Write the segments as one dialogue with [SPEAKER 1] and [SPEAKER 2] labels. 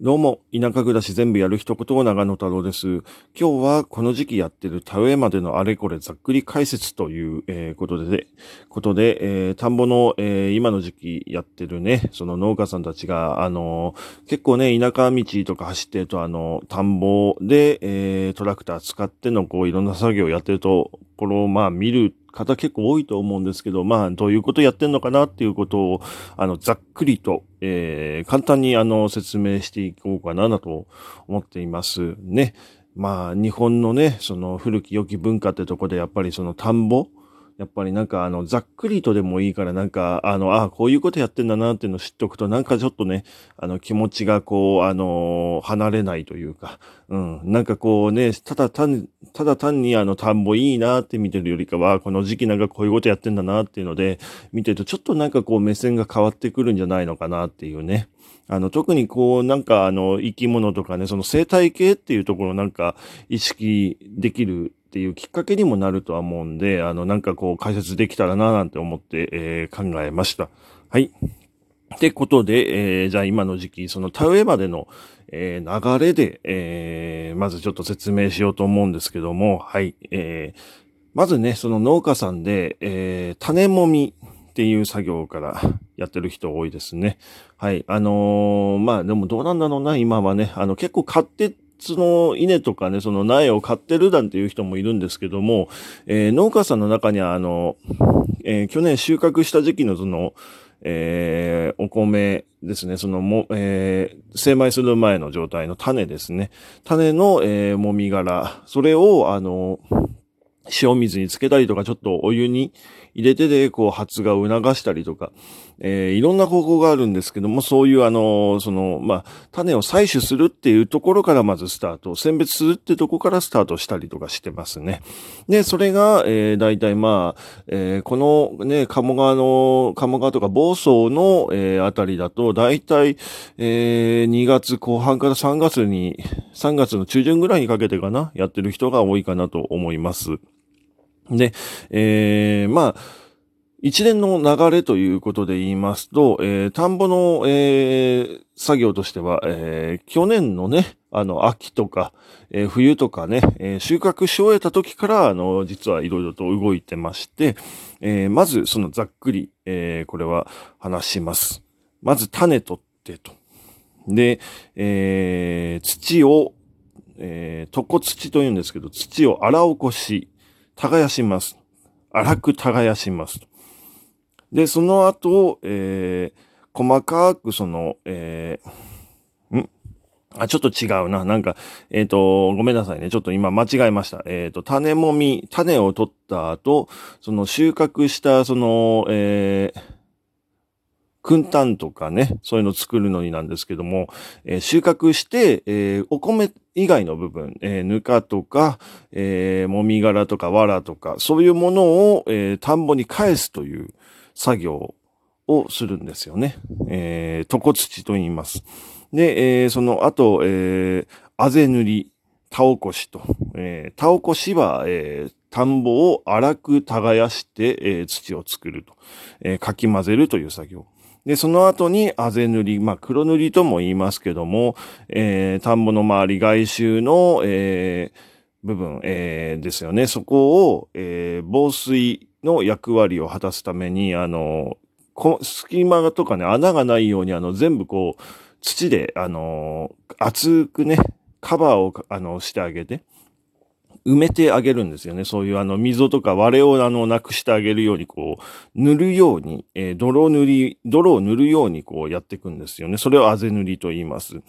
[SPEAKER 1] どうも、田舎暮らし全部やる一言を長野太郎です。今日はこの時期やってる田植えまでのあれこれざっくり解説という、えー、ことで、ことで、えー、田んぼの、えー、今の時期やってるね、その農家さんたちが、あの結構ね、田舎道とか走ってると、あの、田んぼで、えトラクター使っての、こう、いろんな作業をやってると、この、まあ、見る方結構多いと思うんですけど、まあ、どういうことやってんのかなっていうことを、あの、ざっくりと、えー、簡単にあの、説明していこうかなと思っていますね。まあ、日本のね、その古き良き文化ってとこで、やっぱりその田んぼ、やっぱりなんかあの、ざっくりとでもいいからなんか、あの、ああこういうことやってんだなっていうのを知っておくと、なんかちょっとね、あの、気持ちがこう、あの、離れないというか、うん、なんかこうね、ただ単、ただ単にあの、田んぼいいなって見てるよりかは、この時期なんかこういうことやってんだなっていうので、見てるとちょっとなんかこう目線が変わってくるんじゃないのかなっていうね。あの、特にこう、なんかあの、生き物とかね、その生態系っていうところなんか意識できるっていうきっかけにもなるとは思うんで、あの、なんかこう解説できたらななんて思って、えー、考えました。はい。ってことで、えー、じゃあ今の時期、その田植えまでの、えー、流れで、えー、まずちょっと説明しようと思うんですけども、はい。えー、まずね、その農家さんで、えー、種もみっていう作業から やってる人多いですね。はい。あのー、まあでもどうなんだろうな、今はね。あの結構買ってその稲とかね、その苗を買ってるなんていう人もいるんですけども、えー、農家さんの中には、あの、えー、去年収穫した時期のその、えー、お米ですね、そのも、えー、精米する前の状態の種ですね。種の、えー、もみ殻、それを、あの、塩水につけたりとか、ちょっとお湯に入れてで、こう、発芽を促したりとか、えー、いろんな方法があるんですけども、そういうあの、その、まあ、種を採取するっていうところからまずスタート、選別するってとこからスタートしたりとかしてますね。で、それが、えー、大体まあ、えー、このね、鴨川の、鴨川とか房総の、えー、あたりだと、大体、えー、2月後半から3月に、3月の中旬ぐらいにかけてかな、やってる人が多いかなと思います。で、えー、まあ、一連の流れということで言いますと、えー、田んぼの、えー、作業としては、えー、去年のね、あの、秋とか、えー、冬とかね、えー、収穫し終えた時から、あの、実はいろいろと動いてまして、えー、まず、そのざっくり、えー、これは話します。まず、種取ってと。で、えー、土を、えー、床土と言うんですけど、土を荒起こし、耕します。荒く耕します。で、その後、えー、細かくその、えー、ん？あ、ちょっと違うな。なんか、えっ、ー、と、ごめんなさいね。ちょっと今間違えました。えっ、ー、と、種もみ、種を取った後、その収穫した、その、えー、訓炭とかね、そういうの作るのになんですけども、えー、収穫して、えー、お米以外の部分、えー、ぬかとか、えー、もみ殻とか藁とか、そういうものを、えー、田んぼに返すという、作業をするんですよね。えー、床土と言います。で、えー、その後、えー、あぜ塗り、田起こしと、えー、田起こしは、えー、田んぼを荒く耕して、えー、土を作ると、えー、かき混ぜるという作業。で、その後にあぜ塗り、まあ、黒塗りとも言いますけども、えー、田んぼの周り外周の、えー、部分、えー、ですよね。そこを、えー、防水の役割を果たすために、あの、こ隙間とかね、穴がないように、あの、全部こう、土で、あの、厚くね、カバーを、あの、してあげて、埋めてあげるんですよね。そういうあの溝とか割れをあのなくしてあげるようにこう塗るように、えー、泥塗り、泥を塗るようにこうやっていくんですよね。それをあぜ塗りと言います。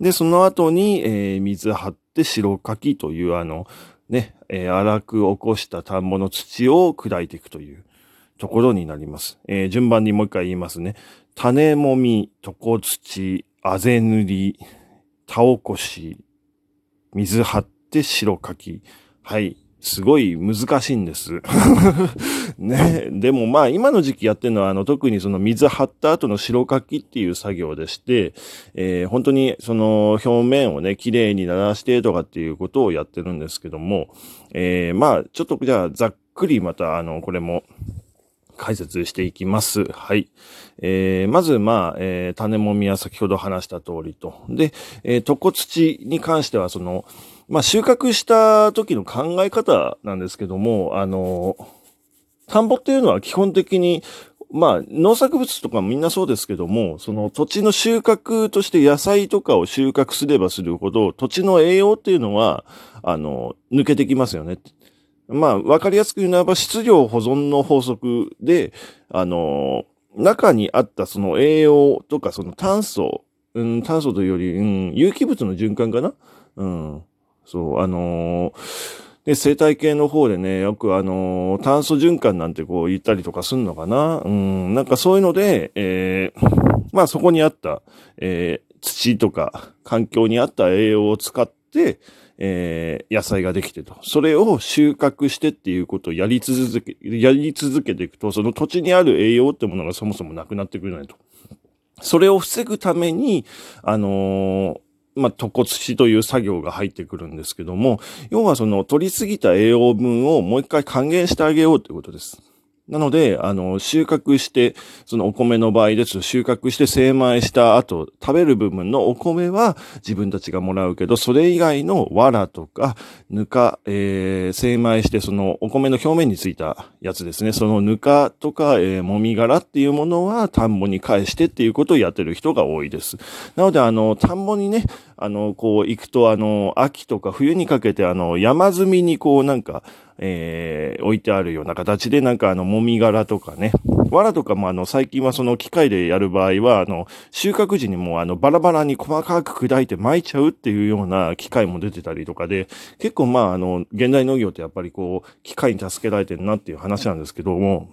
[SPEAKER 1] で、その後に、えー、水張って白かきというあのね、えー、荒く起こした田んぼの土を砕いていくというところになります。えー、順番にもう一回言いますね。種もみ、床土、あぜ塗り、田起こし、水張って白かき。はい。すごい難しいんです。ね。でもまあ今の時期やってるのはあの特にその水張った後の白かきっていう作業でして、えー、本当にその表面をね、綺麗に鳴らしてとかっていうことをやってるんですけども、えー、まあちょっとじゃあざっくりまたあのこれも解説していきます。はい。えー、まず、まあ、えー、種もみは先ほど話した通りと。で、えー、床土に関しては、その、まあ、収穫した時の考え方なんですけども、あの、田んぼっていうのは基本的に、まあ、農作物とかみんなそうですけども、その土地の収穫として野菜とかを収穫すればするほど、土地の栄養っていうのは、あの、抜けてきますよね。まあ、わかりやすく言うならば、質量保存の法則で、あの、中にあったその栄養とかその炭素、うん、炭素というより、うん、有機物の循環かな？うん。そう、あのーで、生態系の方でね、よくあの、炭素循環なんてこう言ったりとかすんのかな？うん、なんかそういうので、えー、まあそこにあった、えー、土とか環境にあった栄養を使って、えー、野菜ができてと。それを収穫してっていうことをやり続け、やり続けていくと、その土地にある栄養ってものがそもそもなくなってくるねと。それを防ぐために、あのまあ、床土という作業が入ってくるんですけども、要はその取りすぎた栄養分をもう一回還元してあげようということです。なので、あの、収穫して、そのお米の場合です、収穫して精米した後、食べる部分のお米は自分たちがもらうけど、それ以外の藁とか、ぬか、えー、精米して、そのお米の表面についたやつですね。そのぬかとか、えー、もみ殻っていうものは田んぼに返してっていうことをやってる人が多いです。なので、あの、田んぼにね、あの、こう行くと、あの、秋とか冬にかけて、あの、山積みにこうなんか、えー、置いてあるような形で、なんかあの、もみ殻とかね、藁とかもあの、最近はその機械でやる場合は、あの、収穫時にもあの、バラバラに細かく砕いて巻いちゃうっていうような機械も出てたりとかで、結構まああの、現代農業ってやっぱりこう、機械に助けられてるなっていう話なんですけども、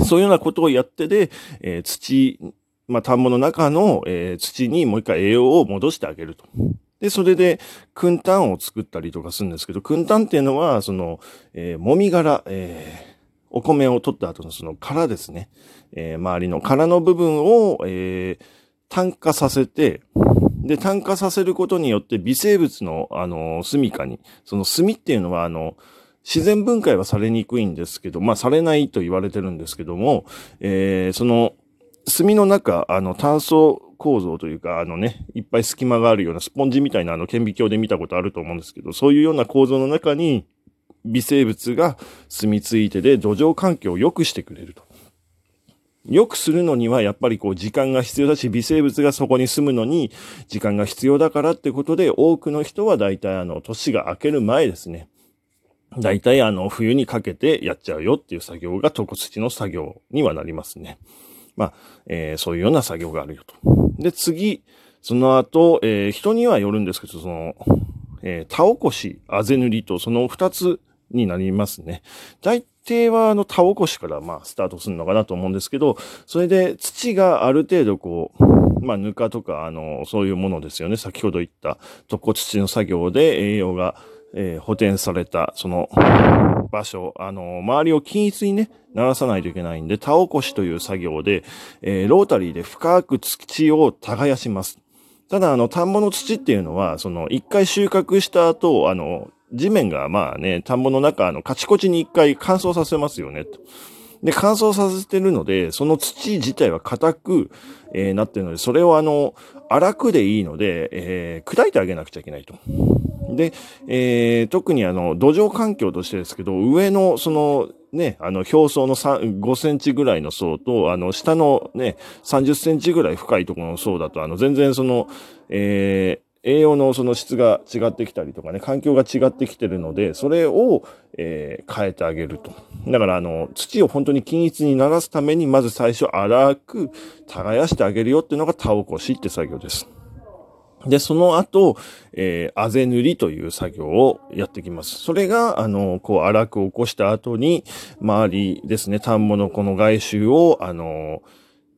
[SPEAKER 1] そういうようなことをやってで、えー、土、まあ、田んぼの中の、えー、土にもう一回栄養を戻してあげると。で、それで、訓炭を作ったりとかするんですけど、訓炭っていうのは、その、えー、もみ殻、えー、お米を取った後のその殻ですね。えー、周りの殻の部分を、えー、炭化させて、で、炭化させることによって微生物の、あの、住処に、その炭っていうのは、あの、自然分解はされにくいんですけど、まあ、されないと言われてるんですけども、えー、その、炭の中、あの、炭素構造というか、あのね、いっぱい隙間があるようなスポンジみたいなあの顕微鏡で見たことあると思うんですけど、そういうような構造の中に微生物が住み着いてで土壌環境を良くしてくれると。良くするのにはやっぱりこう時間が必要だし、微生物がそこに住むのに時間が必要だからってことで、多くの人は大体あの、年が明ける前ですね。大体あの、冬にかけてやっちゃうよっていう作業が床土の作業にはなりますね。まあ、えー、そういうような作業があるよと。で、次、その後、えー、人にはよるんですけど、その、えー、田起こし、あぜ塗りと、その二つになりますね。大抵は、あの、田起こしから、まあ、スタートするのかなと思うんですけど、それで土がある程度、こう、まあ、ぬかとか、あの、そういうものですよね。先ほど言った、床土の作業で栄養がえー、補填された、その、場所、あの、周りを均一にね、鳴らさないといけないんで、田起こしという作業で、えー、ロータリーで深く土を耕します。ただ、あの、田んぼの土っていうのは、その、一回収穫した後、あの、地面がまあね、田んぼの中、あの、カチコチに一回乾燥させますよね、と。で、乾燥させてるので、その土自体は硬く、えー、なってるので、それをあの、荒くでいいので、えー、砕いてあげなくちゃいけないと。で、えー、特にあの、土壌環境としてですけど、上のその、ね、あの、表層の5センチぐらいの層と、あの、下のね、30センチぐらい深いところの層だと、あの、全然その、えー、栄養のその質が違ってきたりとかね、環境が違ってきてるので、それを、えー、変えてあげると。だから、あの、土を本当に均一にならすために、まず最初粗く耕してあげるよっていうのが田起こしって作業です。で、その後、えー、あぜ塗りという作業をやってきます。それが、あの、こう、荒く起こした後に、周りですね、田んぼのこの外周を、あの、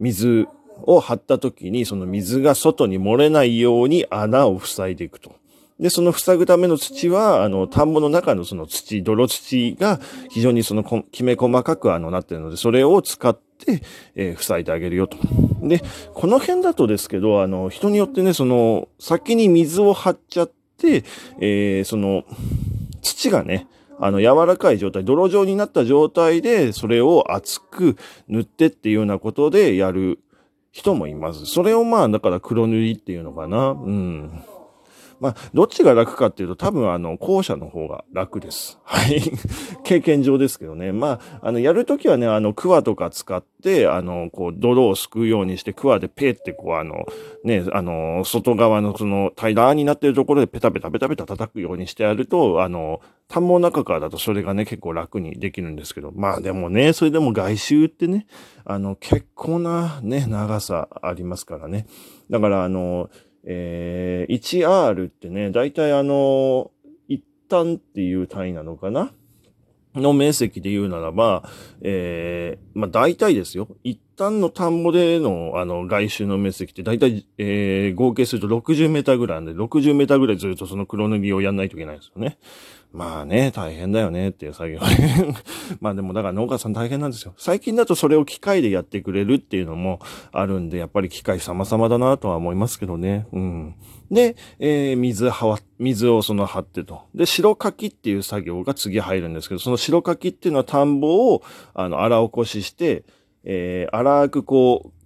[SPEAKER 1] 水を張った時に、その水が外に漏れないように穴を塞いでいくと。で、その塞ぐための土は、あの、田んぼの中のその土、泥土が非常にそのきめ細かくあのなってるので、それを使って、えー、塞いであげるよと。で、この辺だとですけど、あの、人によってね、その、先に水を張っちゃって、えー、その、土がね、あの、柔らかい状態、泥状になった状態で、それを厚く塗ってっていうようなことでやる人もいます。それをまあ、だから黒塗りっていうのかな。うん。まあ、どっちが楽かっていうと、多分あの、後者の方が楽です。はい。経験上ですけどね。まあ、あの、やるときはね、あの、クワとか使って、あの、こう、泥をすくうようにして、クワでペーってこう、あの、ね、あの、外側のその平らになってるところでペタペタペタペタ叩くようにしてやると、あの、田んぼの中からだとそれがね、結構楽にできるんですけど、まあでもね、それでも外周ってね、あの、結構なね、長さありますからね。だから、あの、えー、1R ってね、だいたいあの、一旦っていう単位なのかな？の面積で言うならば、えー、まあ大体ですよ。一旦の田んぼでの、あの、外周の面積って大体、えー、合計すると60メーターぐらいなんで、60メーターぐらいずっとその黒塗りをやんないといけないんですよね。まあね、大変だよねっていう作業。まあでもだから農家さん大変なんですよ。最近だとそれを機械でやってくれるっていうのもあるんで、やっぱり機械様々だなとは思いますけどね。うん。で、えー、水はわ、水をその張ってと。で、白かきっていう作業が次入るんですけど、その白かきっていうのは田んぼを、あの、荒起こしして、えー、荒くこう、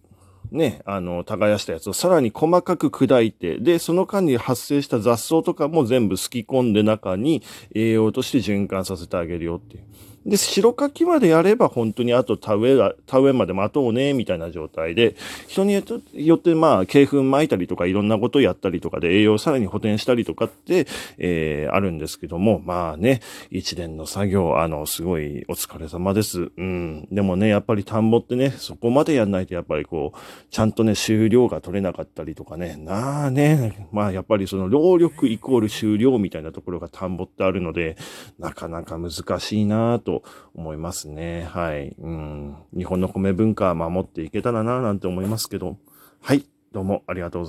[SPEAKER 1] ね、あの、耕したやつをさらに細かく砕いて、で、その間に発生した雑草とかも全部すき込んで中に栄養として循環させてあげるよっていう。で、白かきまでやれば本当にあと田植えが、田植えまで待とうね、みたいな状態で、人によってまあ、鶏粉巻いたりとかいろんなことをやったりとかで栄養をさらに補填したりとかって、えー、あるんですけども、まあね、一年の作業、あの、すごいお疲れ様です。うん。でもね、やっぱり田んぼってね、そこまでやんないとやっぱりこう、ちゃんとね、収量が取れなかったりとかね、なあね、まあやっぱりその労力イコール収量みたいなところが田んぼってあるので、なかなか難しいなと思いますね。はい。うん。日本の米文化守っていけたらななんて思いますけど。はい。どうもありがとうございます。